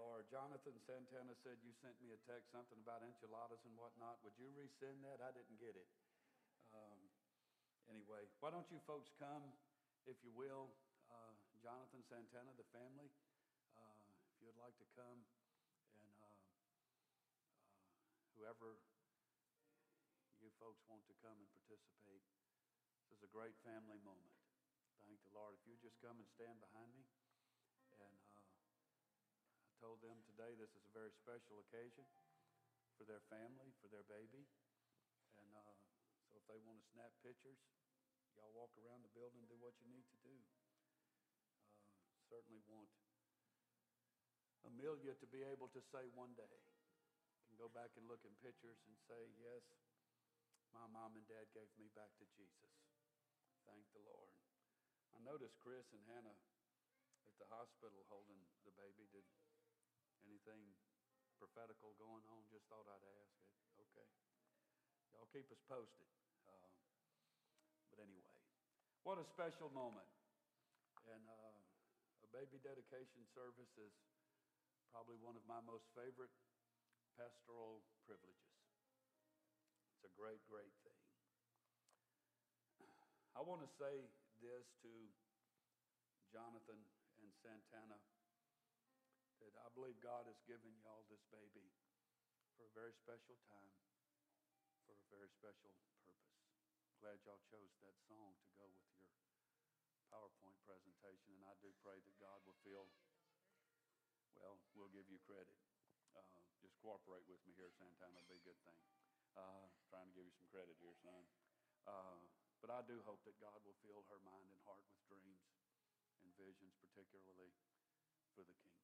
Lord. Jonathan Santana said you sent me a text, something about enchiladas and whatnot. Would you resend that? I didn't get it. Um, anyway, why don't you folks come, if you will? Uh, Jonathan Santana, the family, uh, if you'd like to come, and uh, uh, whoever you folks want to come and participate. This is a great family moment. Thank the Lord. If you just come and stand behind me, told them today this is a very special occasion for their family, for their baby, and uh, so if they want to snap pictures, y'all walk around the building do what you need to do. Uh, certainly want Amelia to be able to say one day, can go back and look in pictures and say, yes, my mom and dad gave me back to Jesus. Thank the Lord. I noticed Chris and Hannah at the hospital holding the baby. Did anything prophetical going on? Just thought I'd ask it. Okay. Y'all keep us posted. Uh, but anyway, what a special moment. And uh, a baby dedication service is probably one of my most favorite pastoral privileges. It's a great, great thing. I want to say this to Jonathan and Santana that I believe God has given y'all this baby for a very special time, for a very special purpose. Glad y'all chose that song to go with your PowerPoint presentation, and I do pray that God will feel, well, we'll give you credit. Uh, just cooperate with me here, at Santana. it'd be a good thing. Uh, trying to give you some credit here, son. Uh, but I do hope that God will fill her mind and heart with dreams and visions, particularly for the kingdom.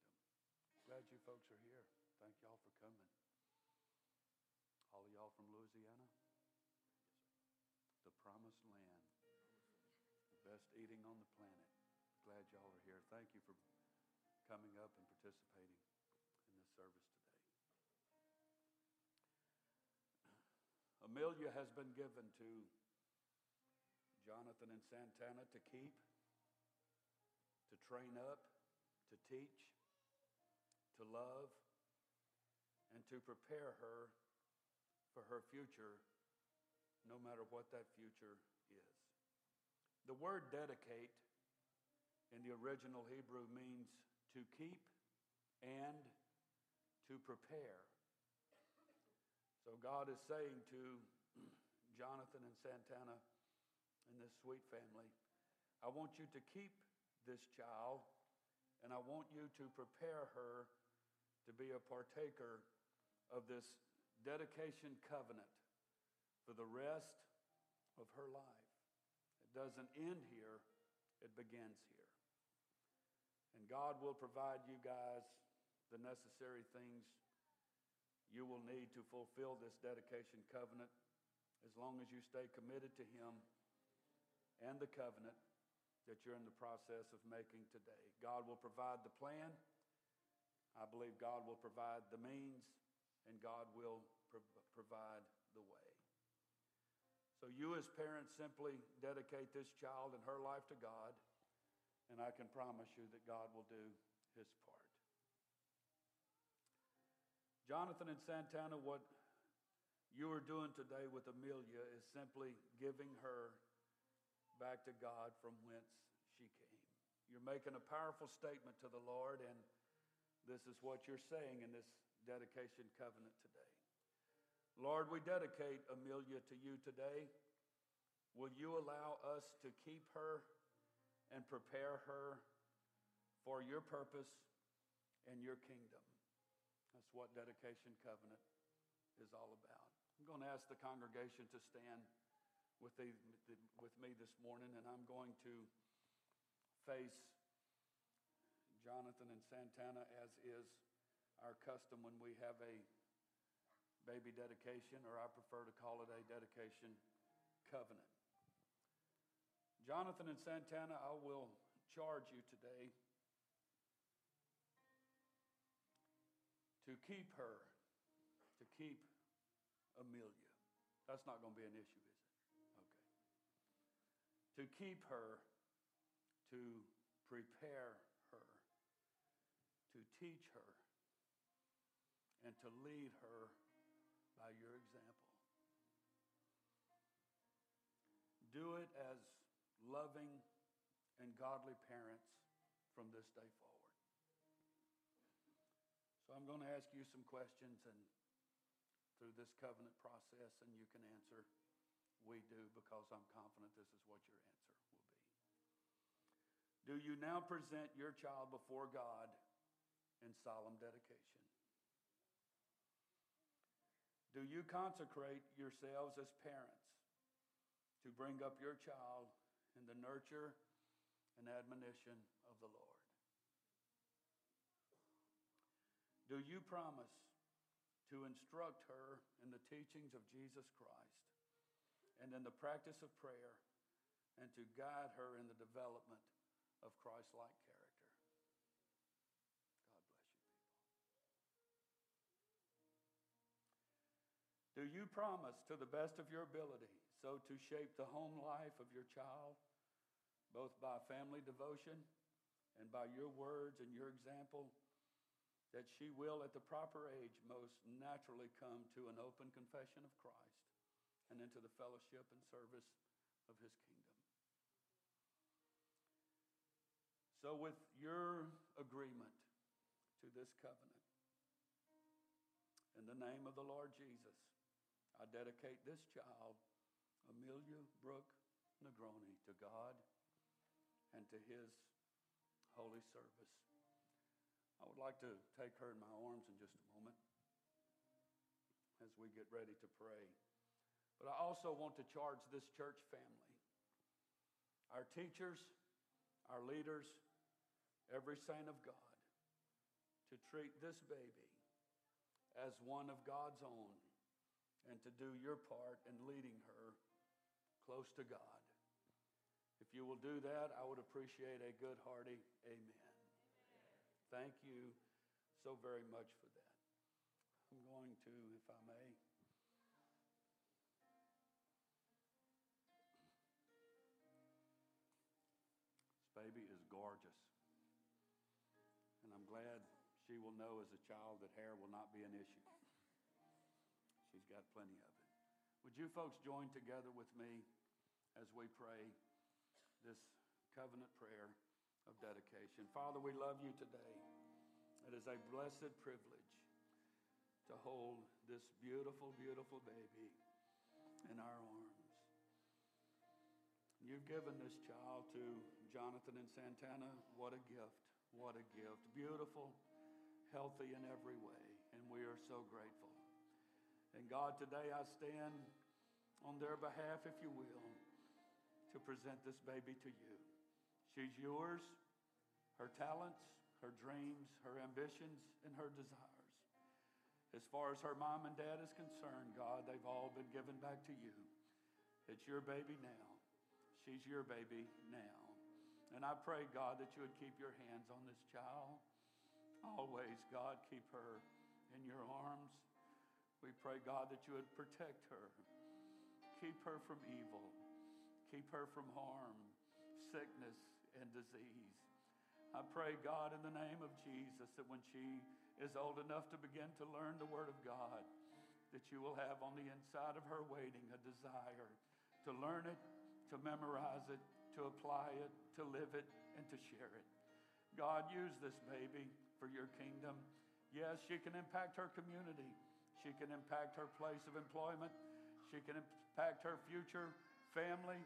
Glad you folks are here. Thank y'all for coming. All of y'all from Louisiana? The promised land. The best eating on the planet. Glad y'all are here. Thank you for coming up and participating in this service today. Amelia has been given to Jonathan and Santana to keep, to train up, to teach, to love, and to prepare her for her future, no matter what that future is. The word dedicate in the original Hebrew means to keep and to prepare. So God is saying to Jonathan and Santana and this sweet family, I want you to keep this child and I want you to prepare her to be a partaker of this dedication covenant for the rest of her life. It doesn't end here, it begins here. And God will provide you guys the necessary things you will need to fulfill this dedication covenant as long as you stay committed to Him and the covenant that you're in the process of making today. God will provide the plan. I believe God will provide the means, and God will pro- provide the way. So, you as parents simply dedicate this child and her life to God, and I can promise you that God will do his part. Jonathan and Santana, what you are doing today with Amelia is simply giving her back to God from whence she came. You're making a powerful statement to the Lord, and this is what you're saying in this dedication covenant today. Lord, we dedicate Amelia to you today. Will you allow us to keep her and prepare her for your purpose and your kingdom? That's what dedication covenant is all about. I'm going to ask the congregation to stand with, the, with me this morning, and I'm going to face Jonathan and Santana as is our custom when we have a baby dedication, or I prefer to call it a dedication covenant. Jonathan and Santana, I will charge you today to keep her, to keep Amelia. That's not going to be an issue, is it? Okay. To keep her, to prepare teach her, and to lead her by your example. Do it as loving and godly parents from this day forward. So I'm going to ask you some questions and through this covenant process, and you can answer, we do, because I'm confident this is what your answer will be. Do you now present your child before God in solemn dedication? Do you consecrate yourselves as parents to bring up your child in the nurture and admonition of the Lord? Do you promise to instruct her in the teachings of Jesus Christ and in the practice of prayer and to guide her in the development of Christ like character? Do you promise to the best of your ability so to shape the home life of your child, both by family devotion and by your words and your example? that she will, at the proper age, most naturally come to an open confession of Christ and into the fellowship and service of his kingdom. So, with your agreement to this covenant, in the name of the Lord Jesus, I dedicate this child, Amelia Brooke Negroni, to God and to his holy service. I would like to take her in my arms in just a moment as we get ready to pray. But I also want to charge this church family, our teachers, our leaders, every saint of God, to treat this baby as one of God's own and to do your part in leading her close to God. If you will do that, I would appreciate a good, hearty amen. Thank you so very much for that. I'm going to, if I may. This baby is gorgeous. And I'm glad she will know as a child that hair will not be an issue. Got plenty of it. Would you folks join together with me as we pray this covenant prayer? of dedication. Father, we love you today. It is a blessed privilege to hold this beautiful, beautiful baby in our arms. You've given this child to Jonathan and Santana. What a gift. What a gift. Beautiful, healthy in every way. And we are so grateful. And God, today I stand on their behalf, if you will, to present this baby to you. She's yours, her talents, her dreams, her ambitions, and her desires. As far as her mom and dad is concerned, God, they've all been given back to you. It's your baby now. She's your baby now. And I pray, God, that you would keep your hands on this child. Always, God, keep her in your arms. We pray, God, that you would protect her. Keep her from evil. Keep her from harm, sickness, and disease. I pray, God, in the name of Jesus, that when she is old enough to begin to learn the Word of God, that you will have on the inside of her waiting a desire to learn it, to memorize it, to apply it, to live it, and to share it. God, use this baby for your kingdom. Yes, she can impact her community. She can impact her place of employment. She can impact her future family,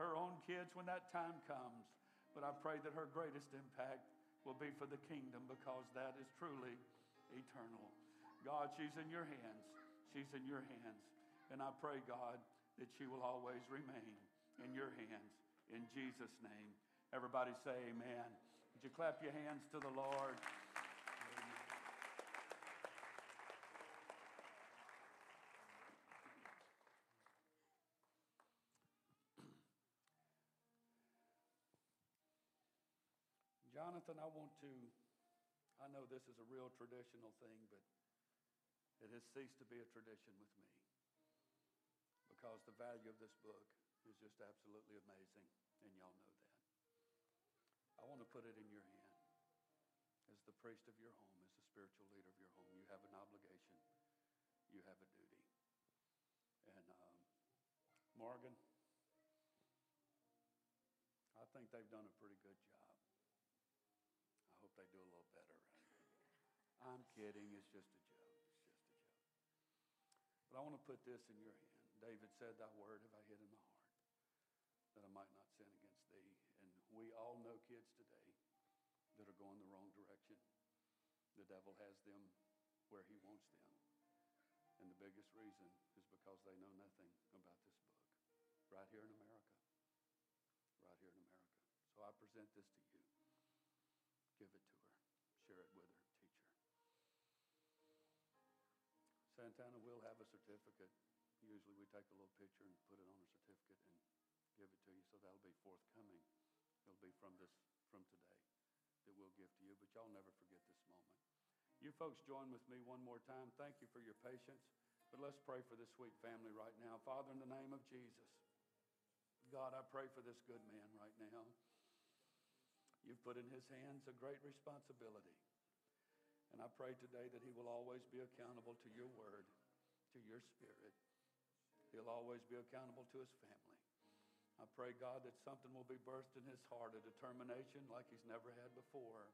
her own kids when that time comes. But I pray that her greatest impact will be for the kingdom because that is truly eternal. God, she's in your hands. She's in your hands. And I pray, God, that she will always remain in your hands. In Jesus' name. Everybody say amen. Would you clap your hands to the Lord? Jonathan, I want to, I know this is a real traditional thing, but it has ceased to be a tradition with me because the value of this book is just absolutely amazing, and y'all know that. I want to put it in your hand as the priest of your home, as the spiritual leader of your home, you have an obligation, you have a duty. And um, Morgan, I think they've done a pretty good job. I hope they do a little better. I'm kidding. It's just a joke. It's just a joke. But I want to put this in your hand. David said, Thy word have I hid in my heart, that I might not sin against thee. And we all know kids today that are going the wrong direction. The devil has them where he wants them. And the biggest reason is because they know nothing about this book. Right here in America. Right here in America. So I present this to you. Give it to her. Share it with her. Teach her. Santana will have a certificate. Usually we take a little picture and put it on a certificate and give it to you. So that'll be forthcoming. It'll be from this from today that we'll give to you. But y'all never forget this moment. You folks join with me one more time. Thank you for your patience. But let's pray for this sweet family right now. Father, in the name of Jesus, God, I pray for this good man right now. You've put in his hands a great responsibility. And I pray today that he will always be accountable to your word, to your spirit. He'll always be accountable to his family. I pray, God, that something will be birthed in his heart, a determination like he's never had before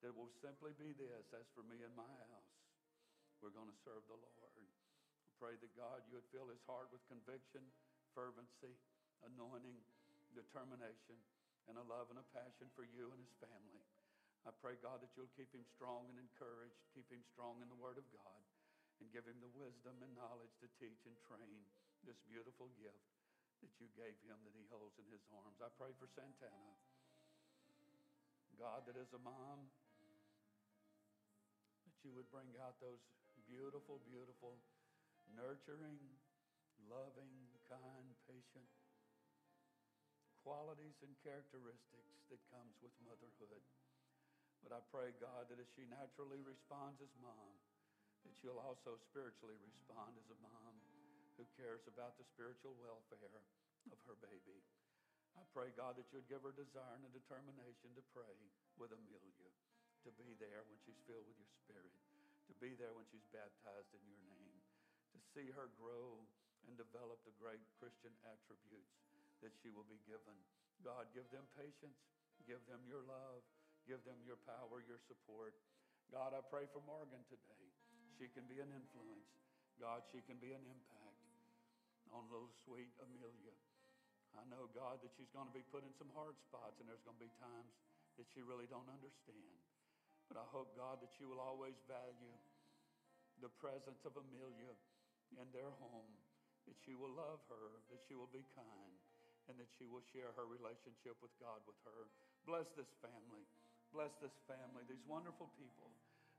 that will simply be this as for me and my house, we're going to serve the Lord. I pray that God, you would fill his heart with conviction, fervency, anointing, determination, and a love and a passion for you and his family. I pray, God, that you'll keep him strong and encouraged, keep him strong in the Word of God, and give him the wisdom and knowledge to teach and train this beautiful gift that you gave him that he holds in his arms. I pray for Santana. God, that as a mom, that you would bring out those beautiful, beautiful, nurturing, loving, kind, patient qualities and characteristics that comes with motherhood. But I pray, God, that as she naturally responds as mom, that she'll also spiritually respond as a mom who cares about the spiritual welfare of her baby. I pray, God, that you would give her desire and a determination to pray with Amelia to be there when she's filled with your spirit, to be there when she's baptized in your name, to see her grow and develop the great Christian attributes that she will be given. God, give them patience, give them your love, give them your power, your support. God, I pray for Morgan today. She can be an influence. God, she can be an impact on little sweet Amelia. I know, God, that she's going to be put in some hard spots, and there's going to be times that she really don't understand. But I hope, God, that you will always value the presence of Amelia in their home, that she will love her, that she will be kind, and that she will share her relationship with God with her. Bless this family. Bless this family, these wonderful people.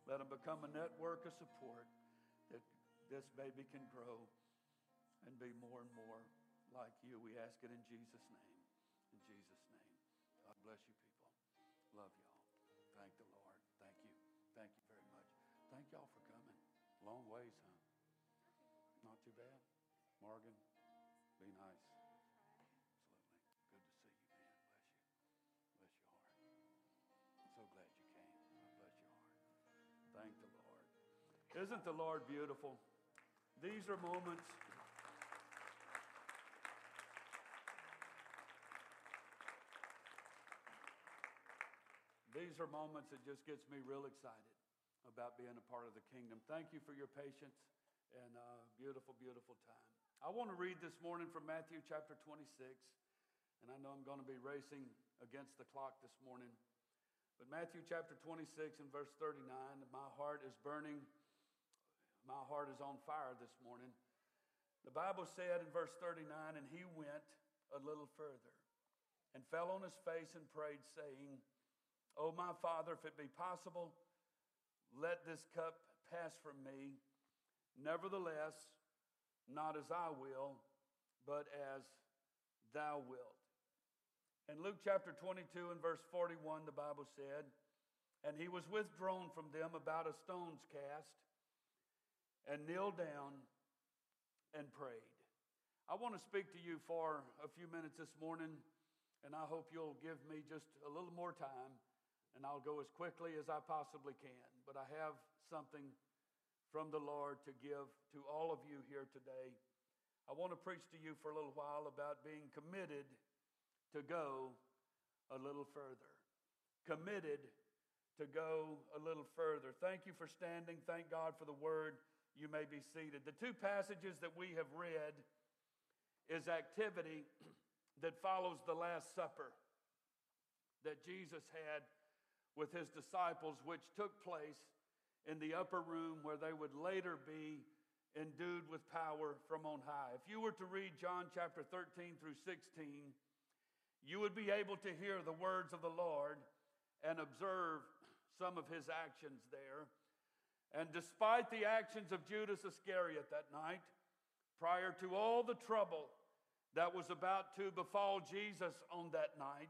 Let them become a network of support that this baby can grow and be more and more like you. We ask it in Jesus' name. In Jesus' name. God bless you, people. Love y'all. Thank the Lord. Thank you. Thank you very much. Thank y'all for coming. Long ways, huh? Not too bad. Morgan, Isn't the Lord beautiful? These are moments. These are moments that just gets me real excited about being a part of the kingdom. Thank you for your patience and uh, beautiful, beautiful time. I want to read this morning from Matthew chapter 26, and I know I'm going to be racing against the clock this morning. But Matthew chapter 26 and verse 39, my heart is burning. My heart is on fire this morning. The Bible said in verse 39, and he went a little further and fell on his face and prayed, saying, Oh, my Father, if it be possible, let this cup pass from me. Nevertheless, not as I will, but as thou wilt. In Luke chapter 22 and verse 41, the Bible said, And he was withdrawn from them about a stone's cast and kneeled down and prayed. I want to speak to you for a few minutes this morning, and I hope you'll give me just a little more time and I'll go as quickly as I possibly can, but I have something from the Lord to give to all of you here today. I want to preach to you for a little while about being committed to go a little further. Committed to go a little further. Thank you for standing. Thank God for the word. You may be seated. The two passages that we have read is activity that follows the Last Supper that Jesus had with his disciples, which took place in the upper room where they would later be endued with power from on high. If you were to read John chapter 13 through 16, you would be able to hear the words of the Lord and observe some of his actions there. And despite the actions of Judas Iscariot that night, prior to all the trouble that was about to befall Jesus on that night,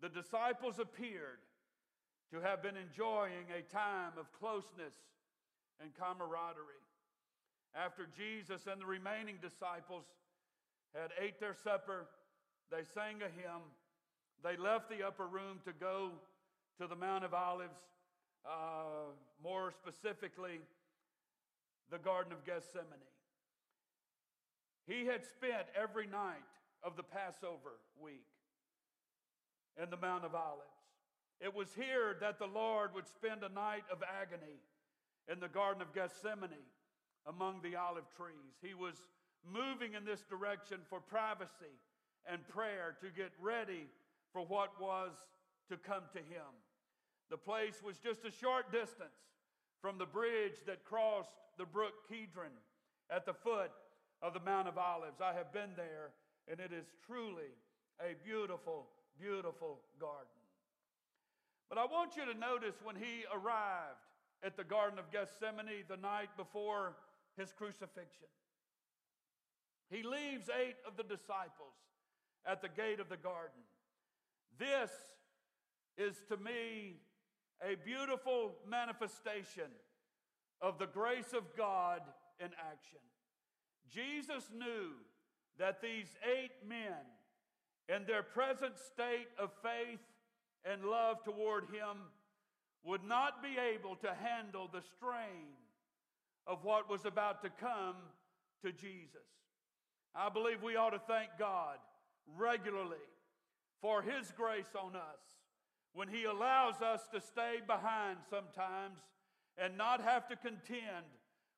the disciples appeared to have been enjoying a time of closeness and camaraderie. After Jesus and the remaining disciples had ate their supper, they sang a hymn. They left the upper room to go to the Mount of Olives, uh, more specifically, the Garden of Gethsemane. He had spent every night of the Passover week in the Mount of Olives. It was here that the Lord would spend a night of agony in the Garden of Gethsemane among the olive trees. He was moving in this direction for privacy and prayer to get ready for what was to come to him. The place was just a short distance from the bridge that crossed the brook Kidron at the foot of the Mount of Olives. I have been there, and it is truly a beautiful, beautiful garden. But I want you to notice when he arrived at the Garden of Gethsemane the night before his crucifixion, he leaves eight of the disciples at the gate of the garden. This is to me a beautiful manifestation of the grace of God in action. Jesus knew that these eight men, in their present state of faith and love toward him would not be able to handle the strain of what was about to come to Jesus. I believe we ought to thank God regularly for His grace on us when He allows us to stay behind sometimes and not have to contend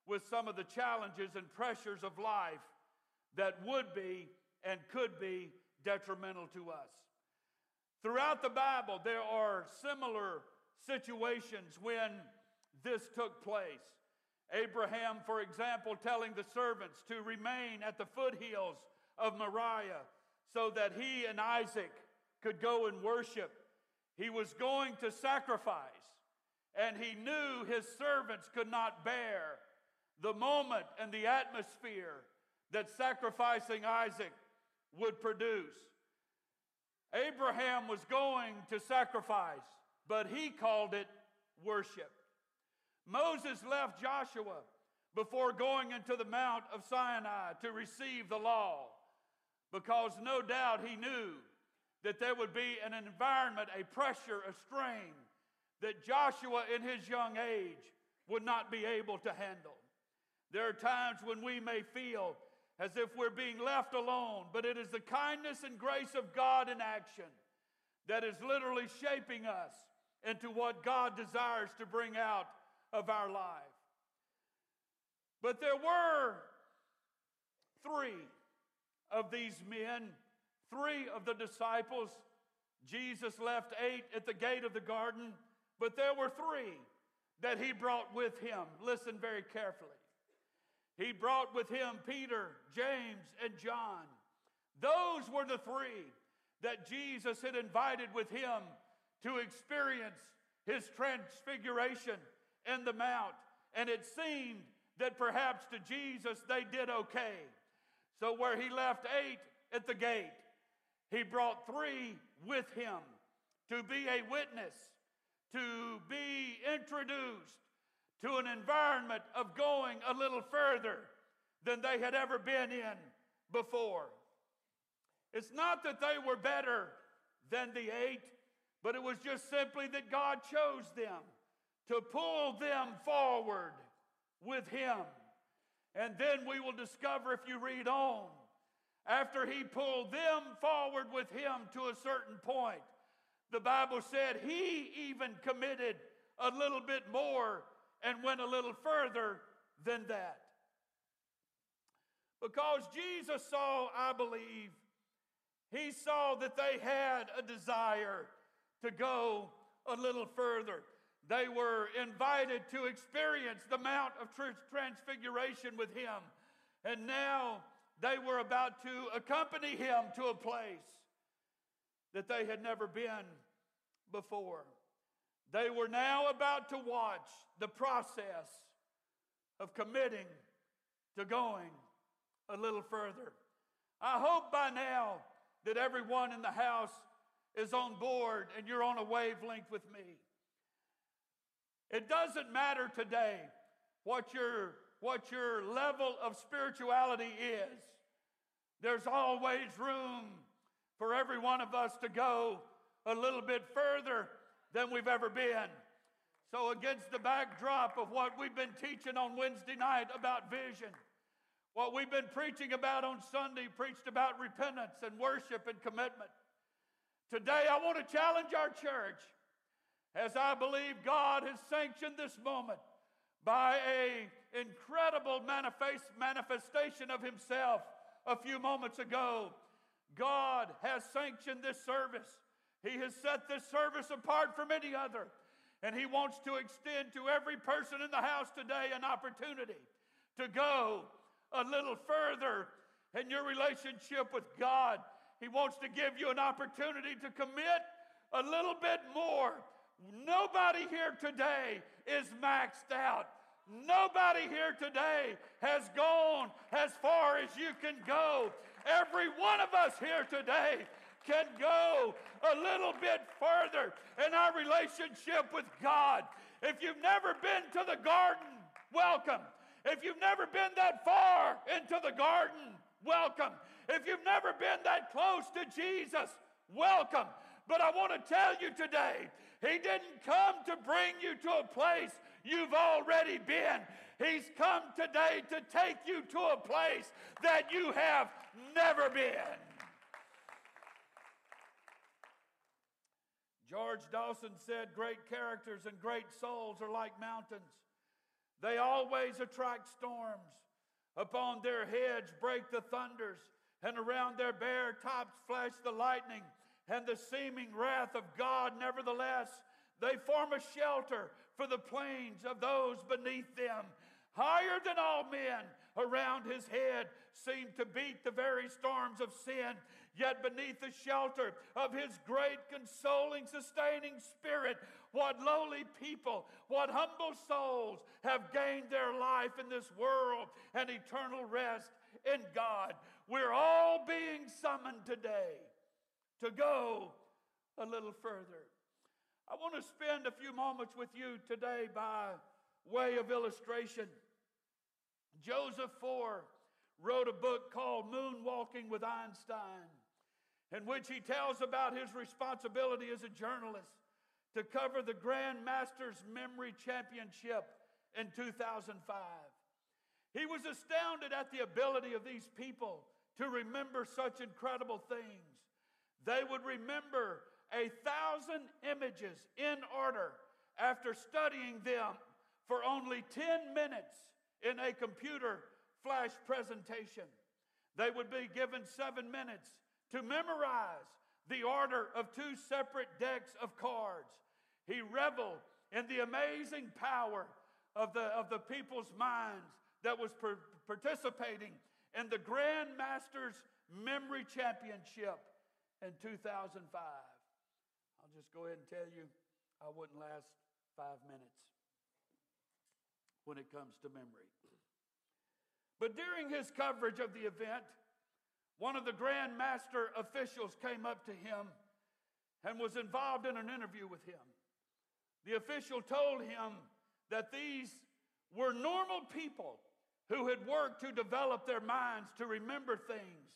with some of the challenges and pressures of life that would be and could be detrimental to us. Throughout the Bible, there are similar situations when this took place. Abraham, for example, telling the servants to remain at the foothills of Moriah so that he and Isaac could go and worship. He was going to sacrifice, and he knew his servants could not bear the moment and the atmosphere that sacrificing Isaac would produce. Abraham was going to sacrifice, but he called it worship. Moses left Joshua before going into the Mount of Sinai to receive the law because no doubt he knew that there would be an environment, a pressure, a strain that Joshua in his young age would not be able to handle. There are times when we may feel as if we're being left alone, but it is the kindness and grace of God in action that is literally shaping us into what God desires to bring out of our life. But there were three of these men, three of the disciples. Jesus left eight at the gate of the garden, but there were three that he brought with him. Listen very carefully. He brought with him Peter, James, and John. Those were the three that Jesus had invited with him to experience his transfiguration in the mount. And it seemed that perhaps to Jesus they did okay. So, where he left eight at the gate, he brought three with him to be a witness, to be introduced to an environment of going a little further than they had ever been in before. It's not that they were better than the eight, but it was just simply that God chose them to pull them forward with Him. And then we will discover if you read on, after He pulled them forward with Him to a certain point, the Bible said He even committed a little bit more and went a little further than that. Because Jesus saw, I believe, he saw that they had a desire to go a little further. They were invited to experience the Mount of Transfiguration with him. And now they were about to accompany him to a place that they had never been before. They were now about to watch the process of committing to going a little further. I hope by now that everyone in the house is on board and you're on a wavelength with me. It doesn't matter today what your, what your level of spirituality is. There's always room for every one of us to go a little bit further than we've ever been. So, against the backdrop of what we've been teaching on Wednesday night about vision, what we've been preaching about on Sunday, preached about repentance and worship and commitment. Today, I want to challenge our church as I believe God has sanctioned this moment by a incredible manifest, manifestation of himself a few moments ago. God has sanctioned this service. He has set this service apart from any other. And he wants to extend to every person in the house today an opportunity to go a little further in your relationship with God. He wants to give you an opportunity to commit a little bit more Nobody here today is maxed out. Nobody here today has gone as far as you can go. Every one of us here today can go a little bit further in our relationship with God. If you've never been to the garden, welcome. If you've never been that far into the garden, welcome. If you've never been that close to Jesus, welcome. But I want to tell you today he didn't come to bring you to a place you've already been. He's come today to take you to a place that you have never been. George Dawson said, Great characters and great souls are like mountains. They always attract storms. Upon their heads break the thunders, and around their bare tops flash the lightning and the seeming wrath of God. Nevertheless, they form a shelter for the plains of those beneath them. Higher than all men around his head seemed to beat the very storms of sin. Yet beneath the shelter of his great, consoling, sustaining spirit, what lowly people, what humble souls have gained their life in this world and eternal rest in God. We're all being summoned today to go a little further. I want to spend a few moments with you today by way of illustration. Joseph Foer wrote a book called Moonwalking with Einstein, in which he tells about his responsibility as a journalist to cover the Grand Masters Memory Championship in 2005. He was astounded at the ability of these people to remember such incredible things. They would remember a thousand images in order after studying them for only 10 minutes in a computer flash presentation. They would be given seven minutes to memorize the order of two separate decks of cards. He reveled in the amazing power of the, of the people's minds that was per- participating in the Grand Masters Memory Championship in 2005. Just go ahead and tell you, I wouldn't last five minutes when it comes to memory. But during his coverage of the event, one of the Grand Master officials came up to him and was involved in an interview with him. The official told him that these were normal people who had worked to develop their minds to remember things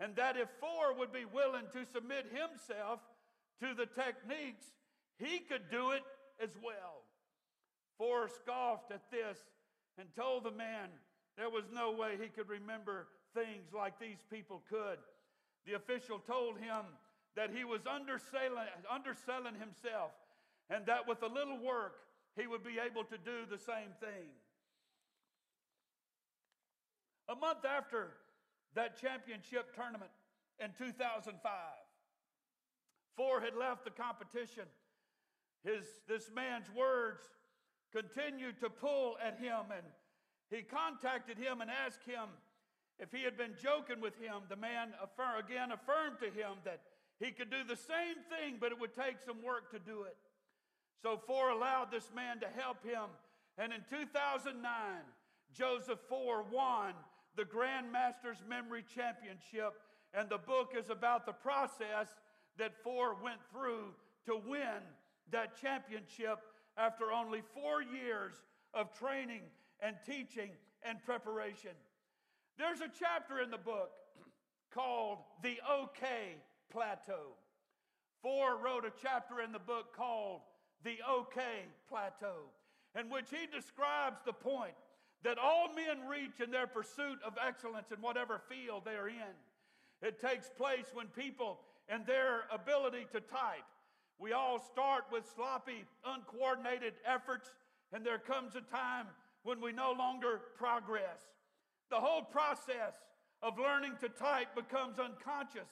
and that if Foer would be willing to submit himself to the techniques, he could do it as well. Foer scoffed at this and told the man there was no way he could remember things like these people could. The official told him that he was underselling, underselling himself and that with a little work, he would be able to do the same thing. A month after that championship tournament in 2005, Foer had left the competition. His, this man's words continued to pull at him, and he contacted him and asked him if he had been joking with him. The man affirm, again affirmed to him that he could do the same thing, but it would take some work to do it. So Foer allowed this man to help him. And in 2009, Joseph Foer won the Grandmasters Memory Championship. And the book is about the process that Foer went through to win that championship after only four years of training and teaching and preparation. There's a chapter in the book called The OK Plateau. Foer wrote a chapter in the book called The OK Plateau, in which he describes the point that all men reach in their pursuit of excellence in whatever field they are in. It takes place when people and their ability to type. We all start with sloppy, uncoordinated efforts, and there comes a time when we no longer progress. The whole process of learning to type becomes unconscious,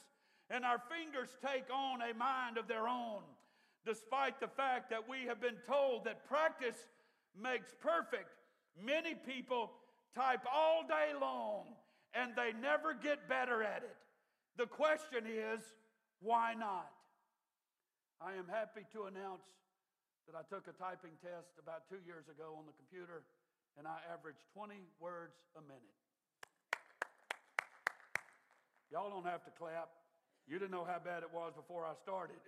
and our fingers take on a mind of their own, despite the fact that we have been told that practice makes perfect. Many people type all day long and they never get better at it. The question is, why not? I am happy to announce that I took a typing test about two years ago on the computer and I averaged 20 words a minute. Y'all don't have to clap. You didn't know how bad it was before I started.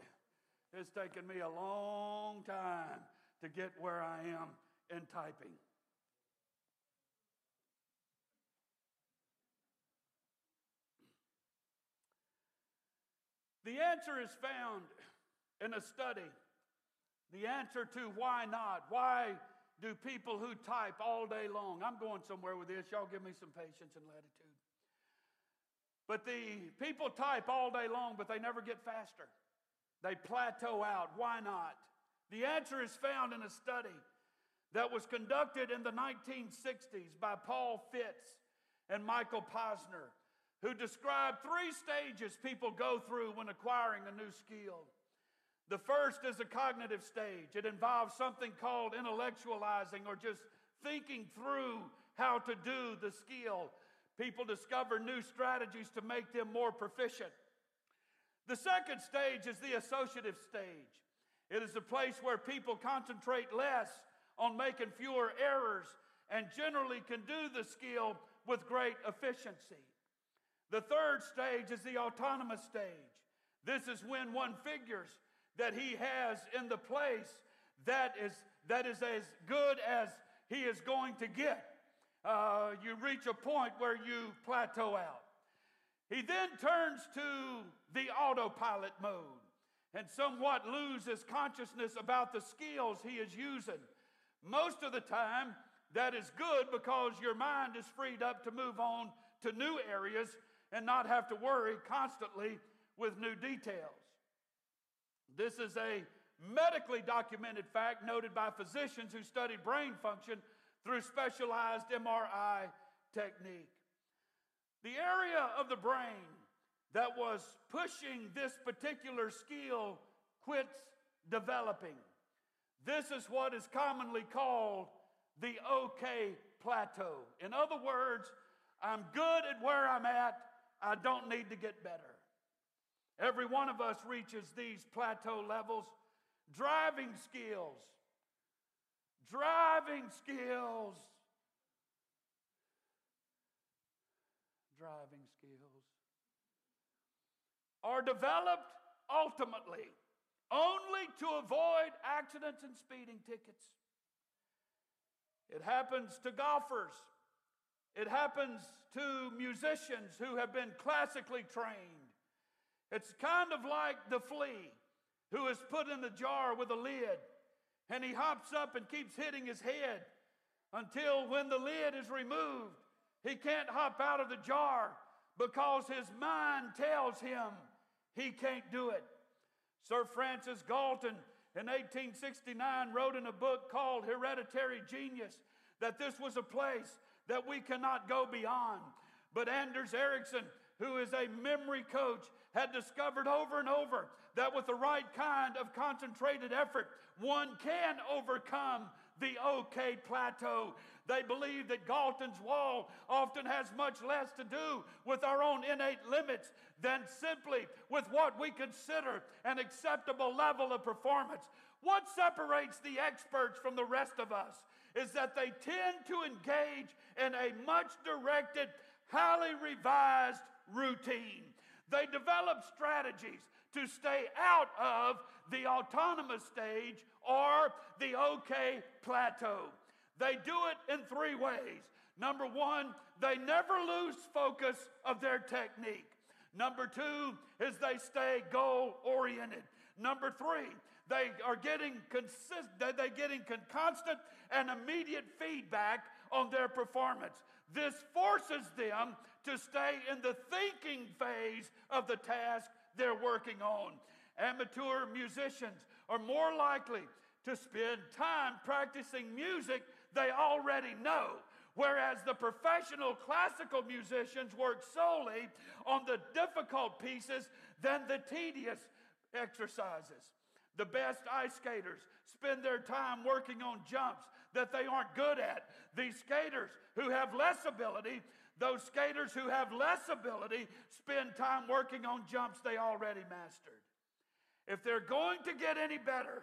It's taken me a long time to get where I am in typing. The answer is found in a study. The answer to why not? Why do people who type all day long? I'm going somewhere with this. Y'all give me some patience and latitude. But the people type all day long, but they never get faster. They plateau out. Why not? The answer is found in a study that was conducted in the 1960s by Paul Fitts and Michael Posner who describe three stages people go through when acquiring a new skill. The first is a cognitive stage, it involves something called intellectualizing or just thinking through how to do the skill. People discover new strategies to make them more proficient. The second stage is the associative stage. It is a place where people concentrate less on making fewer errors and generally can do the skill with great efficiency. The third stage is the autonomous stage. This is when one figures that he has in the place that is, that is as good as he is going to get. Uh, you reach a point where you plateau out. He then turns to the autopilot mode and somewhat loses consciousness about the skills he is using. Most of the time, that is good because your mind is freed up to move on to new areas and not have to worry constantly with new details. This is a medically documented fact noted by physicians who studied brain function through specialized MRI technique. The area of the brain that was pushing this particular skill quits developing. This is what is commonly called the OK plateau. In other words, I'm good at where I'm at, I don't need to get better. Every one of us reaches these plateau levels. Driving skills, driving skills, driving skills are developed ultimately only to avoid accidents and speeding tickets. It happens to golfers it happens to musicians who have been classically trained. It's kind of like the flea who is put in the jar with a lid, and he hops up and keeps hitting his head until when the lid is removed, he can't hop out of the jar because his mind tells him he can't do it. Sir Francis Galton in 1869 wrote in a book called Hereditary Genius that this was a place that we cannot go beyond. But Anders Ericsson, who is a memory coach, had discovered over and over that with the right kind of concentrated effort, one can overcome the OK plateau. They believe that Galton's wall often has much less to do with our own innate limits than simply with what we consider an acceptable level of performance. What separates the experts from the rest of us is that they tend to engage in a much directed, highly revised routine. They develop strategies to stay out of the autonomous stage or the OK plateau. They do it in three ways. Number one, they never lose focus of their technique. Number two is they stay goal oriented. Number three, they are getting consistent, they're getting constant and immediate feedback on their performance. This forces them to stay in the thinking phase of the task they're working on. Amateur musicians are more likely to spend time practicing music they already know. Whereas the professional classical musicians work solely on the difficult pieces than the tedious exercises. The best ice skaters spend their time working on jumps that they aren't good at. These skaters who have less ability, those skaters who have less ability, spend time working on jumps they already mastered. If they're going to get any better,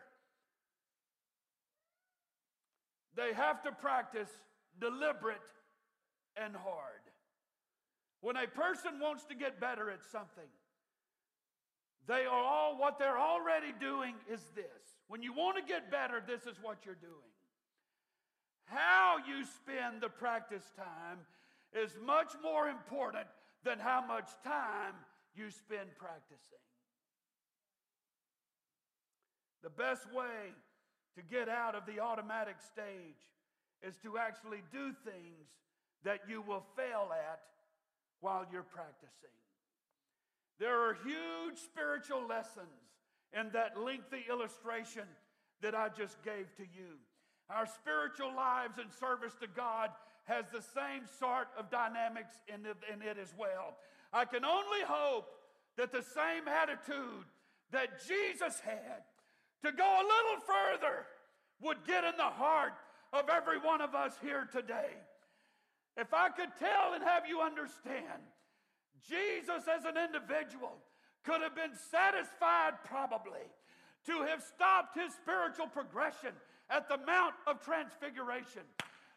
they have to practice deliberate and hard. When a person wants to get better at something, they are all what they're already doing is this. When you want to get better, this is what you're doing. How you spend the practice time is much more important than how much time you spend practicing. The best way to get out of the automatic stage is to actually do things that you will fail at while you're practicing. There are huge spiritual lessons in that lengthy illustration that I just gave to you. Our spiritual lives and service to God has the same sort of dynamics in it, in it as well. I can only hope that the same attitude that Jesus had to go a little further would get in the heart of every one of us here today. If I could tell and have you understand, Jesus as an individual could have been satisfied probably to have stopped his spiritual progression at the Mount of Transfiguration.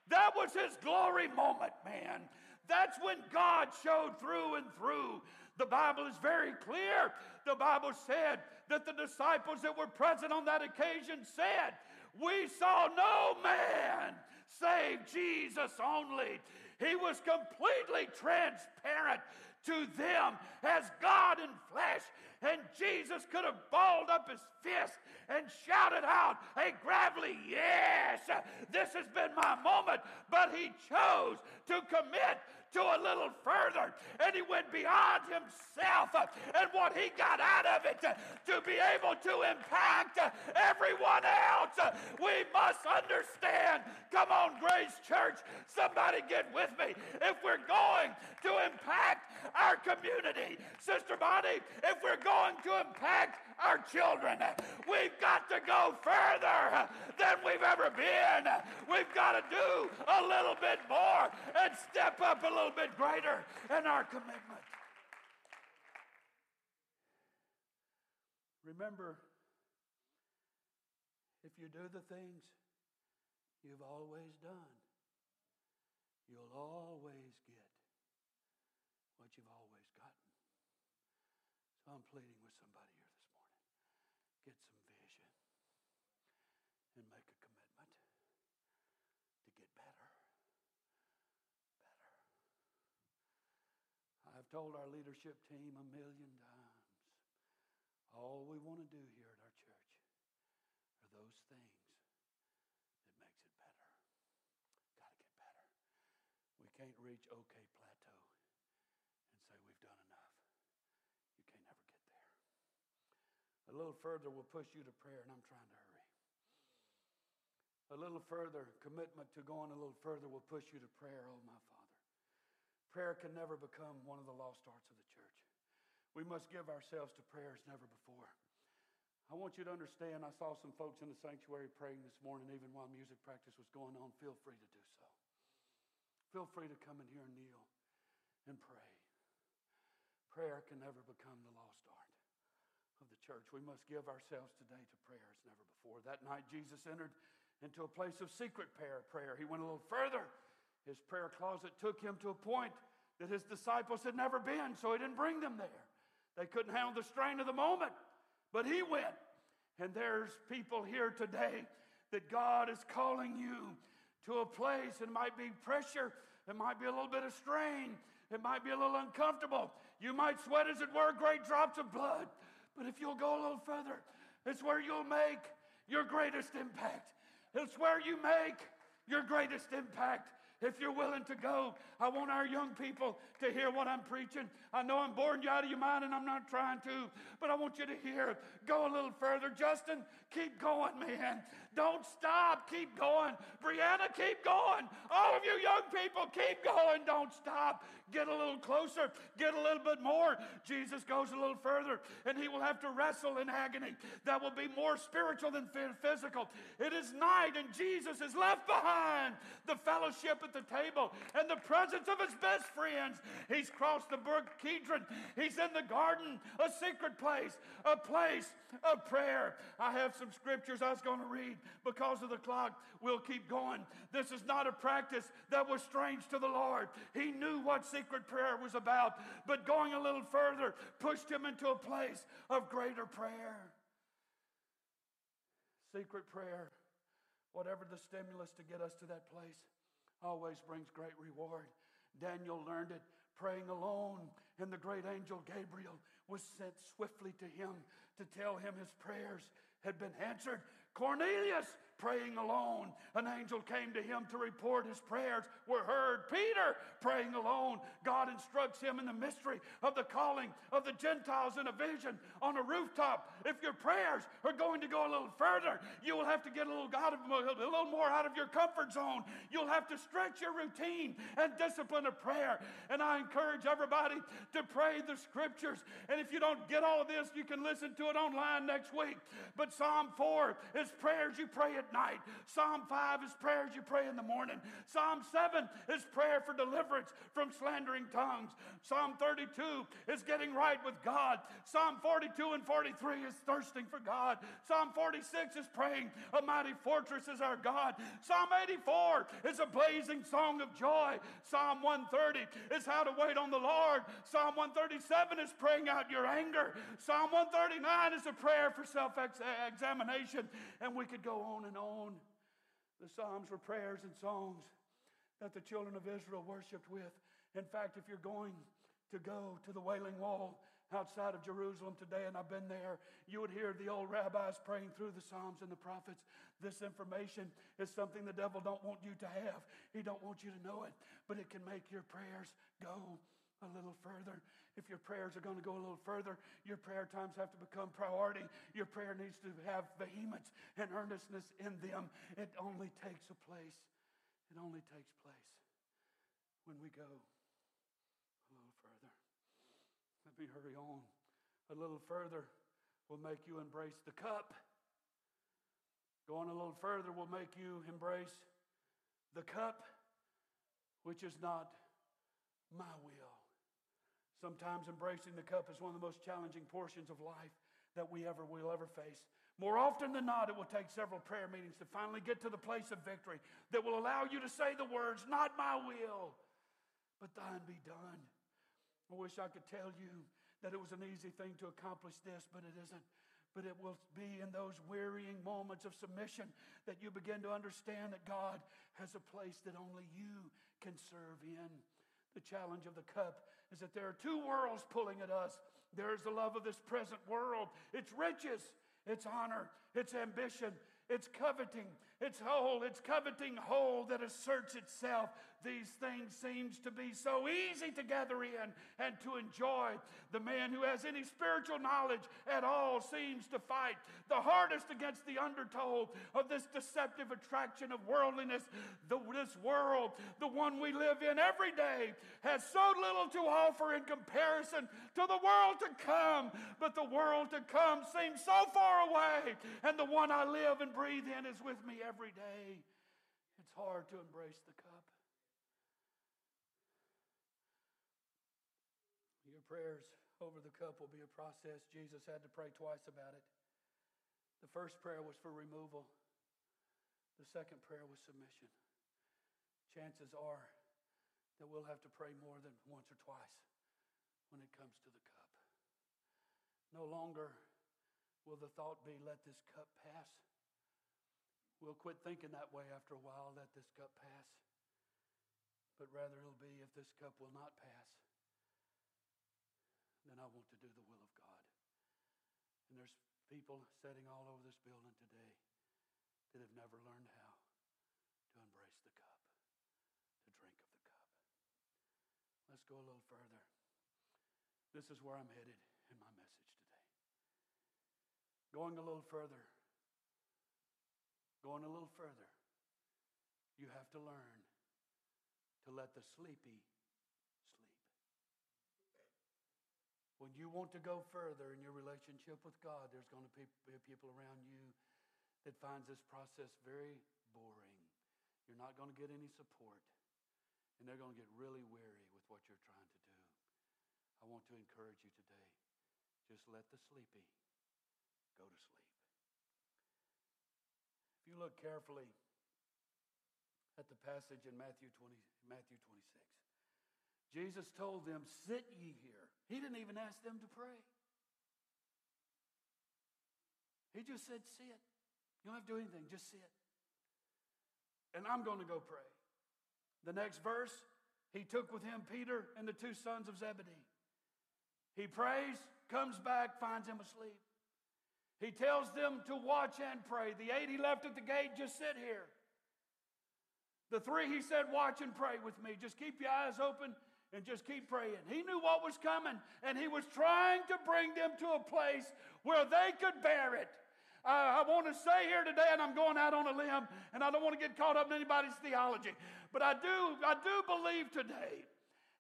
That was his glory moment, man. That's when God showed through and through. The Bible is very clear. The Bible said that the disciples that were present on that occasion said, We saw no man save Jesus only. He was completely transparent to them as God in flesh. And Jesus could have balled up his fist and shouted out a gravelly, Yes, this has been my moment. But he chose to commit to a little further and he went beyond himself and what he got out of it to be able to impact everyone else. We must understand. Come on, Grace Church, somebody get with me. If we're going to impact our community, Sister Bonnie, if we're going to impact our children, we've got to go further than we've ever been. We've got to do a little bit more and step up a little bit greater in our commitment. Remember, if you do the things you've always done, you'll always get what you've always gotten. So I'm pleading with somebody here. Get some vision and make a commitment to get better. Better. I've told our leadership team a million times all we want to do here at our church are those things that makes it better. Got to get better. We can't reach okay plateau and say we've done enough. You can't ever get there. A little further will push you to prayer, and I'm trying to hurry. A little further, commitment to going a little further will push you to prayer, oh my Father. Prayer can never become one of the lost arts of the church. We must give ourselves to prayer as never before. I want you to understand, I saw some folks in the sanctuary praying this morning, even while music practice was going on. Feel free to do so. Feel free to come in here and kneel and pray. Prayer can never become the lost art church. We must give ourselves today to prayer as never before. That night, Jesus entered into a place of secret prayer. prayer. He went a little further. His prayer closet took him to a point that his disciples had never been, so he didn't bring them there. They couldn't handle the strain of the moment. But he went. And there's people here today that God is calling you to a place. It might be pressure, it might be a little bit of strain, it might be a little uncomfortable. You might sweat, as it were, great drops of blood. But if you'll go a little further, it's where you'll make your greatest impact. It's where you make your greatest impact if you're willing to go. I want our young people to hear what I'm preaching. I know I'm boring you out of your mind and I'm not trying to, but I want you to hear. Go a little further. Justin, keep going, man. Don't stop. Keep going. Brianna, keep going. All of you young people, keep going. Don't stop. Get a little closer. Get a little bit more. Jesus goes a little further and he will have to wrestle in agony. That will be more spiritual than physical. It is night and Jesus is left behind the fellowship at the table and the presence of his best friends. He's crossed the brook Kidron. He's in the garden, a secret place, a place of prayer. I have some scriptures I was going to read because of the clock. We'll keep going. This is not a practice that was strange to the Lord. He knew what secret prayer was about, but going a little further pushed him into a place of greater prayer. Secret prayer, whatever the stimulus to get us to that place, always brings great reward. Daniel learned it praying alone, and the great angel Gabriel was sent swiftly to him to tell him his prayers had been answered. Cornelius, praying alone. An angel came to him to report his prayers were heard. Peter, praying alone. God instructs him in the mystery of the calling of the Gentiles in a vision on a rooftop. If your prayers are going to go a little further, you will have to get a little, out of, a little more out of your comfort zone. You'll have to stretch your routine and discipline of prayer. And I encourage everybody to pray the scriptures. And if you don't get all of this, you can listen to it online next week. But Psalm 4 is prayers you pray at night. Psalm 5 is prayers you pray in the morning. Psalm 7 is prayer for deliverance from slandering tongues. Psalm 32 is getting right with God. Psalm 42 and 43 is thirsting for God. Psalm 46 is praying, A mighty fortress is our God. Psalm 84 is a blazing song of joy. Psalm 130 is how to wait on the Lord. Psalm 137 is praying out your anger. Psalm 139 is a prayer for self examination. And we could go on and on. The Psalms were prayers and songs that the children of Israel worshiped with. In fact, if you're going to go to the Wailing Wall outside of Jerusalem today, and I've been there, you would hear the old rabbis praying through the Psalms and the prophets. This information is something the devil don't want you to have. He don't want you to know it, but it can make your prayers go a little further. If your prayers are going to go a little further, your prayer times have to become priority. Your prayer needs to have vehemence and earnestness in them. It only takes a place. It only takes place when we go a little further. Let me hurry on. A little further will make you embrace the cup. Going a little further will make you embrace the cup, which is not my will. Sometimes embracing the cup is one of the most challenging portions of life that we ever will ever face. More often than not, it will take several prayer meetings to finally get to the place of victory that will allow you to say the words, Not my will, but thine be done. I wish I could tell you that it was an easy thing to accomplish this, but it isn't. But it will be in those wearying moments of submission that you begin to understand that God has a place that only you can serve in. The challenge of the cup is that there are two worlds pulling at us. There's the love of this present world, its riches, its honor, its ambition, It's coveting. It's whole. It's coveting whole that asserts itself. These things seems to be so easy to gather in and to enjoy. The man who has any spiritual knowledge at all seems to fight the hardest against the undertow of this deceptive attraction of worldliness. The, this world, the one we live in every day, has so little to offer in comparison to the world to come. But the world to come seems so far away, and the one I live and breathe in is with me every day. It's hard to embrace the cup. Your prayers over the cup will be a process. Jesus had to pray twice about it. The first prayer was for removal, the second prayer was submission. Chances are that we'll have to pray more than once or twice when it comes to the cup. No longer will the thought be, let this cup pass. We'll quit thinking that way after a while, let this cup pass. But rather, it'll be, if this cup will not pass, then I want to do the will of God. And there's people sitting all over this building today that have never learned how to embrace the cup, to drink of the cup. Let's go a little further. This is where I'm headed in my message today. Going a little further, going a little further, you have to learn to let the sleepy sleep. When you want to go further in your relationship with God, there's going to be people around you that finds this process very boring. You're not going to get any support, and they're going to get really weary with what you're trying to do. I want to encourage you today. Just let the sleepy go to sleep. If you look carefully at the passage in Matthew 20, Matthew 26, Jesus told them, Sit ye here. He didn't even ask them to pray. He just said, Sit. You don't have to do anything, just sit. And I'm going to go pray. The next verse, he took with him Peter and the two sons of Zebedee. He prays, comes back, finds him asleep. He tells them to watch and pray. The eight he left at the gate, just sit here. The three he said, watch and pray with me. Just keep your eyes open and just keep praying. He knew what was coming, and he was trying to bring them to a place where they could bear it. Uh, I want to say here today, and I'm going out on a limb, and I don't want to get caught up in anybody's theology, but I do, I do believe today.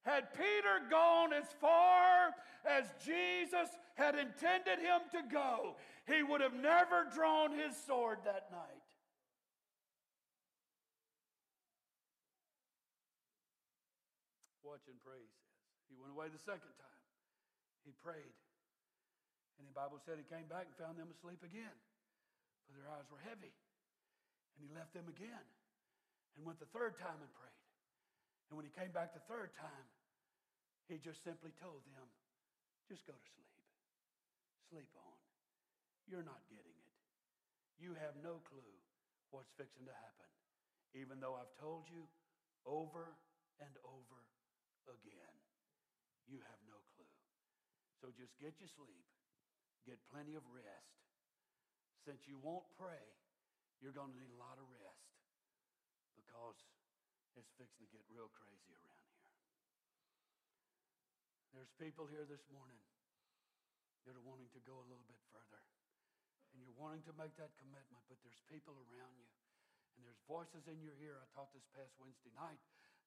Had Peter gone as far as Jesus had intended him to go, he would have never drawn his sword that night. Watch and pray, he says. He went away the second time. He prayed. And the Bible said he came back and found them asleep again, for their eyes were heavy. And he left them again and went the third time and prayed. And when he came back the third time, he just simply told them, just go to sleep. Sleep on. You're not getting it. You have no clue what's fixing to happen, even though I've told you over and over again. You have no clue. So just get your sleep, get plenty of rest. Since you won't pray, you're going to need a lot of rest because it's fixing to get real crazy around here. There's people here this morning that are wanting to go a little bit further. You're wanting to make that commitment, but there's people around you. And there's voices in your ear. I taught this past Wednesday night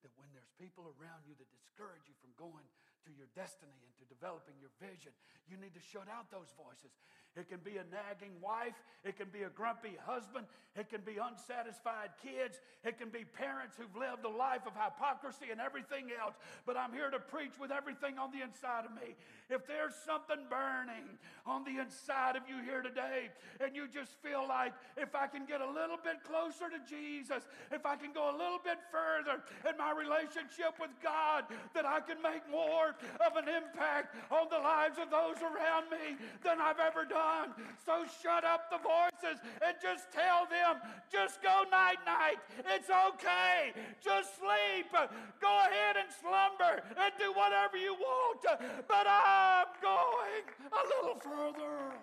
that when there's people around you that discourage you from going to your destiny and to developing your vision, you need to shut out those voices. It can be a nagging wife, it can be a grumpy husband, it can be unsatisfied kids, it can be parents who've lived a life of hypocrisy and everything else. But I'm here to preach with everything on the inside of me. If there's something burning on the inside of you here today, and you just feel like if I can get a little bit closer to Jesus, if I can go a little bit further in my relationship with God, that I can make more of an impact on the lives of those around me than I've ever done on. So shut up the voices and just tell them, just go night night. It's okay. Just sleep. Go ahead and slumber and do whatever you want. But I'm going a little further.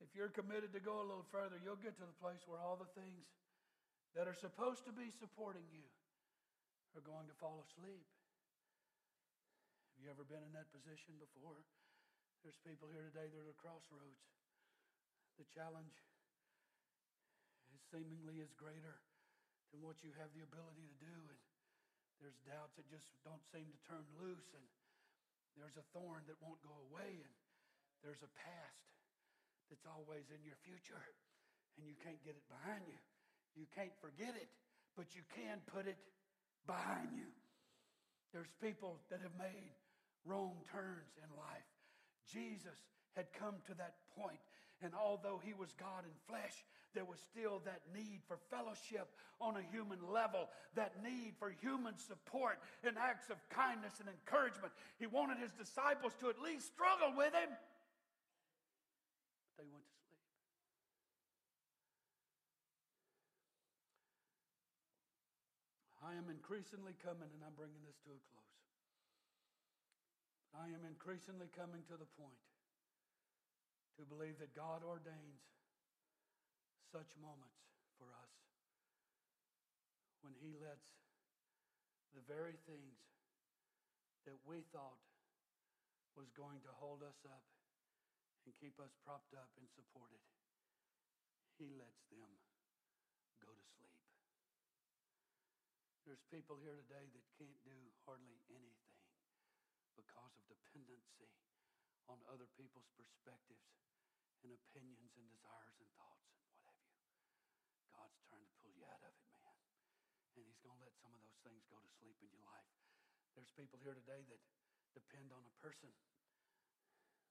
If you're committed to go a little further, you'll get to the place where all the things that are supposed to be supporting you are going to fall asleep. Have you ever been in that position before? There's people here today that are at crossroads. The challenge is seemingly is greater than what you have the ability to do. And there's doubts that just don't seem to turn loose. And there's a thorn that won't go away. And there's a past that's always in your future. And you can't get it behind you. You can't forget it, but you can put it behind you. There's people that have made wrong turns in life. Jesus had come to that point, and although he was God in flesh, there was still that need for fellowship on a human level, that need for human support and acts of kindness and encouragement. He wanted his disciples to at least struggle with him. But they went to sleep. I am increasingly coming, and I'm bringing this to a close. I am increasingly coming to the point to believe that God ordains such moments for us when He lets the very things that we thought was going to hold us up and keep us propped up and supported, He lets them go to sleep. There's people here today that can't do hardly anything because of dependency on other people's perspectives and opinions and desires and thoughts and what have you. God's trying to pull you out of it, man. And He's going to let some of those things go to sleep in your life. There's people here today that depend on a person.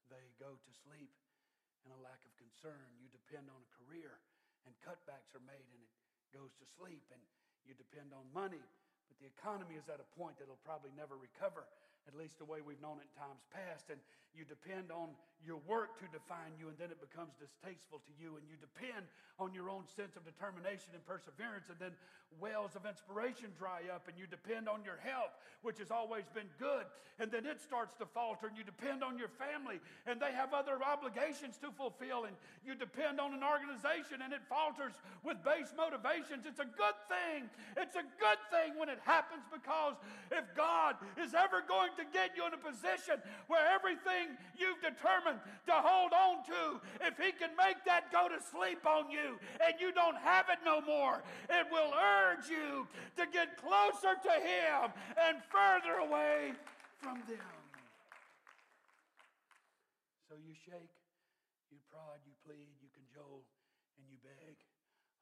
They go to sleep in a lack of concern. You depend on a career, and cutbacks are made, and it goes to sleep. And you depend on money, but the economy is at a point that it'll probably never recover at least the way we've known it in times past. And you depend on your work to define you, and then it becomes distasteful to you. And you depend on your own sense of determination and perseverance, and then wells of inspiration dry up. And you depend on your health, which has always been good, and then it starts to falter. And you depend on your family, and they have other obligations to fulfill. And you depend on an organization, and it falters with base motivations. It's a good thing. It's a good thing when it happens because if God is ever going to get you in a position where everything you've determined to hold on to, if He can make that go to sleep on you and you don't have it no more, it will urge you to get closer to Him and further away from them. So you shake, you prod, you plead, you cajole, and you beg.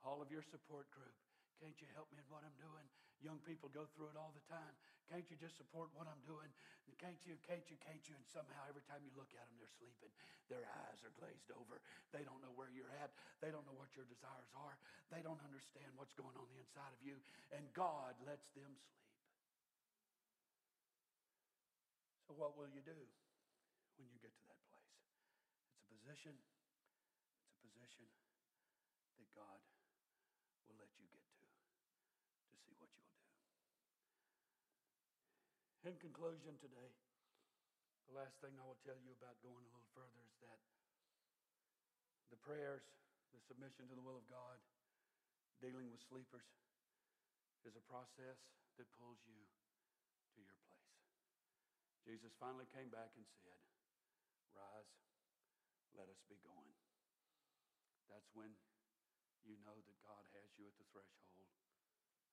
All of your support group. Can't you help me in what I'm doing? Young people go through it all the time. Can't you just support what I'm doing? Can't you, can't you, can't you? And somehow every time you look at them, they're sleeping. Their eyes are glazed over. They don't know where you're at. They don't know what your desires are. They don't understand what's going on the inside of you. And God lets them sleep. So, what will you do when you get to that place? It's a position. It's a position that God will let you get to to see what you'll do. In conclusion today, the last thing I will tell you about going a little further is that the prayers, the submission to the will of God, dealing with sleepers, is a process that pulls you to your place. Jesus finally came back and said, Rise, let us be going. That's when you know that God has you at the threshold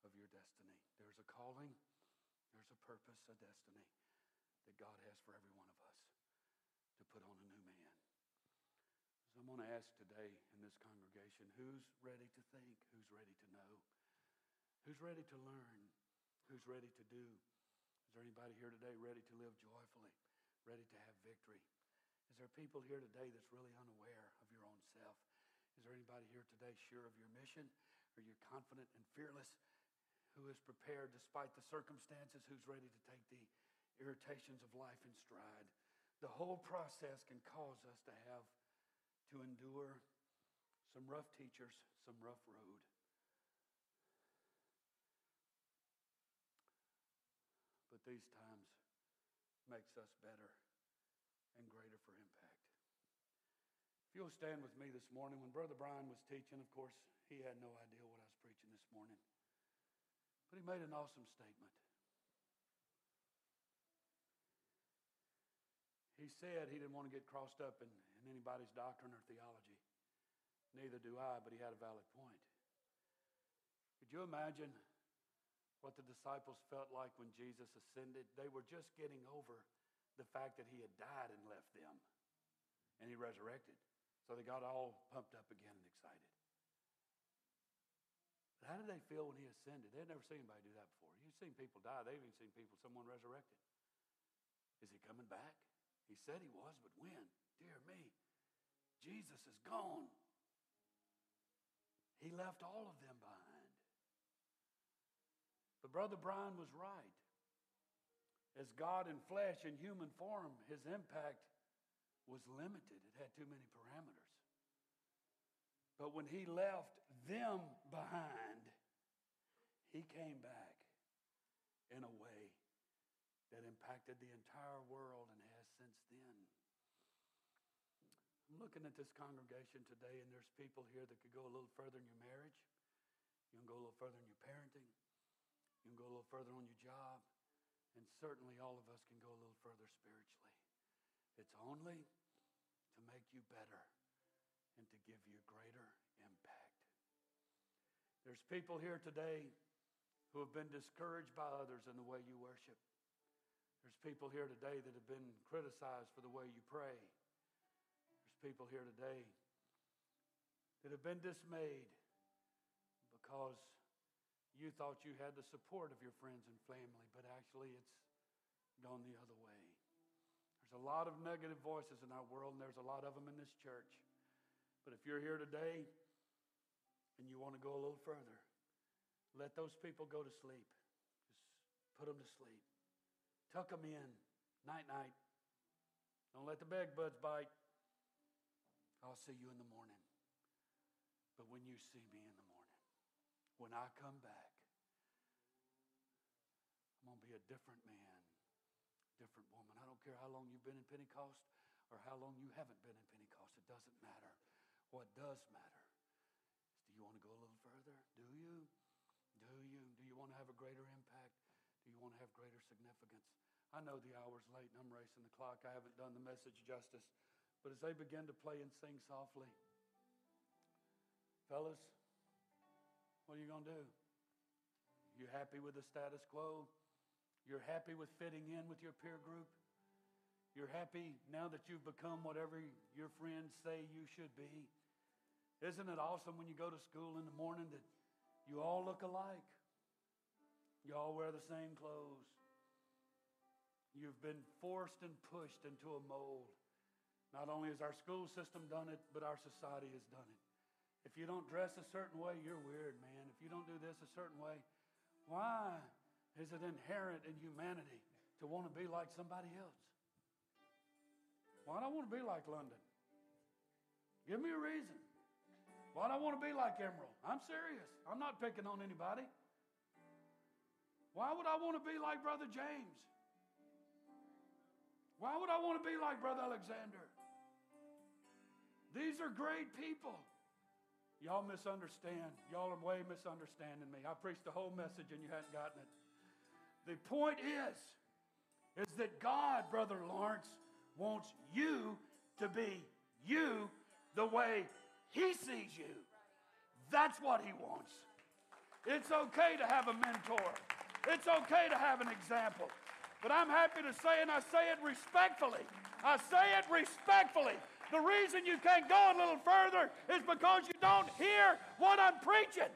of your destiny. There's a calling there's a purpose, a destiny that God has for every one of us to put on a new man. So I'm going to ask today in this congregation who's ready to think, who's ready to know, who's ready to learn, who's ready to do. Is there anybody here today ready to live joyfully, ready to have victory? Is there people here today that's really unaware of your own self? Is there anybody here today sure of your mission? Are you confident and fearless who is prepared despite the circumstances, who's ready to take the irritations of life in stride. The whole process can cause us to have to endure some rough teachers, some rough road. But these times makes us better and greater for impact. If you'll stand with me this morning, when Brother Brian was teaching, of course, he had no idea what I was preaching this morning. But he made an awesome statement. He said he didn't want to get crossed up in, in anybody's doctrine or theology. Neither do I, but he had a valid point. Could you imagine what the disciples felt like when Jesus ascended? They were just getting over the fact that he had died and left them, and he resurrected. So they got all pumped up again and excited. How did they feel when he ascended? They had never seen anybody do that before. You've seen people die. They've even seen people, someone resurrected. Is he coming back? He said he was, but when? Dear me, Jesus is gone. He left all of them behind. But Brother Brian was right. As God in flesh and human form, his impact was limited, it had too many parameters. But when he left them behind, he came back in a way that impacted the entire world and has since then. I'm looking at this congregation today, and there's people here that could go a little further in your marriage. You can go a little further in your parenting. You can go a little further on your job. And certainly all of us can go a little further spiritually. It's only to make you better and to give you greater impact. There's people here today who have been discouraged by others in the way you worship. There's people here today that have been criticized for the way you pray. There's people here today that have been dismayed because you thought you had the support of your friends and family, but actually it's gone the other way. There's a lot of negative voices in our world, and there's a lot of them in this church. But if you're here today and you want to go a little further, let those people go to sleep. Just put them to sleep. Tuck them in. Night, night. Don't let the bed bite. I'll see you in the morning. But when you see me in the morning, when I come back, I'm going to be a different man, different woman. I don't care how long you've been in Pentecost or how long you haven't been in Pentecost. It doesn't matter. What does matter you want to go a little further? Do you? Do you? Do you want to have a greater impact? Do you want to have greater significance? I know the hour's late and I'm racing the clock. I haven't done the message justice. But as they begin to play and sing softly, fellas, what are you going to do? You happy with the status quo? You're happy with fitting in with your peer group? You're happy now that you've become whatever your friends say you should be? Isn't it awesome when you go to school in the morning that you all look alike? You all wear the same clothes. You've been forced and pushed into a mold. Not only has our school system done it, but our society has done it. If you don't dress a certain way, you're weird, man. If you don't do this a certain way, why is it inherent in humanity to want to be like somebody else? Why do I want to be like London? Give me a reason. Why do I want to be like Emerald? I'm serious. I'm not picking on anybody. Why would I want to be like Brother James? Why would I want to be like Brother Alexander? These are great people. Y'all misunderstand. Y'all are way misunderstanding me. I preached the whole message and you hadn't gotten it. The point is, is that God, Brother Lawrence, wants you to be you the way He sees you. That's what He wants. It's okay to have a mentor. It's okay to have an example. But I'm happy to say, and I say it respectfully, I say it respectfully. The reason you can't go a little further is because you don't hear what I'm preaching.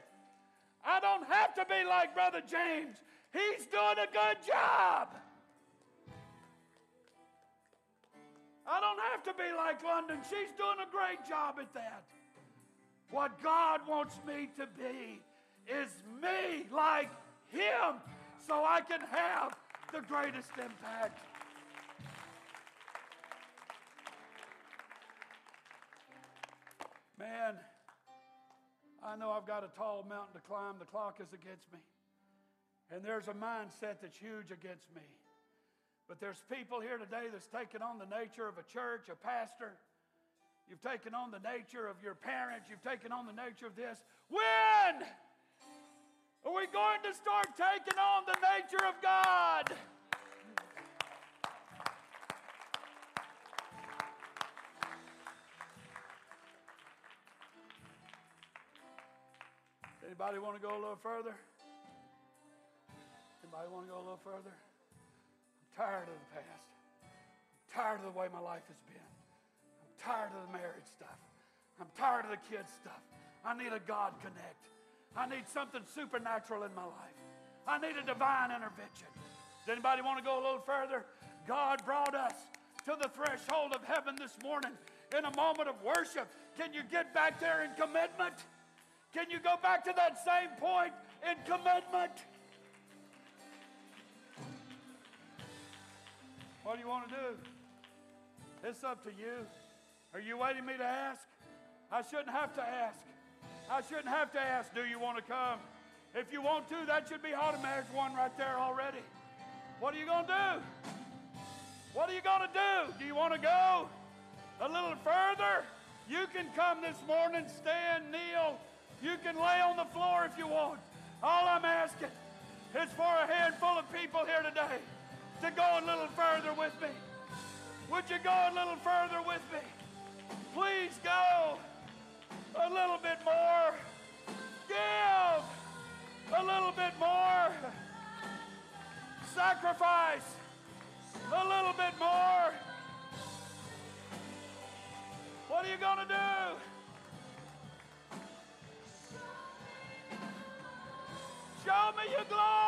I don't have to be like Brother James. He's doing a good job. I don't have to be like London. She's doing a great job at that. What God wants me to be is me like Him so I can have the greatest impact. Man, I know I've got a tall mountain to climb. The clock is against me. And there's a mindset that's huge against me. But there's people here today that's taken on the nature of a church, a pastor. You've taken on the nature of your parents. You've taken on the nature of this. When are we going to start taking on the nature of God? Anybody want to go a little further? Anybody want to go a little further? I'm tired of the past. I'm tired of the way my life has been. Tired of the marriage stuff. I'm tired of the kids stuff. I need a God connect. I need something supernatural in my life. I need a divine intervention. Does anybody want to go a little further? God brought us to the threshold of heaven this morning in a moment of worship. Can you get back there in commitment? Can you go back to that same point in commitment? What do you want to do? It's up to you. Are you waiting me to ask? I shouldn't have to ask. I shouldn't have to ask, do you want to come? If you want to, that should be automatic one right there already. What are you going to do? What are you going to do? Do you want to go a little further? You can come this morning, stand, kneel, you can lay on the floor if you want. All I'm asking is for a handful of people here today to go a little further with me. Would you go a little further with me? Please go a little bit more. Give a little bit more. Sacrifice a little bit more. What are you going to do? Show me your glory.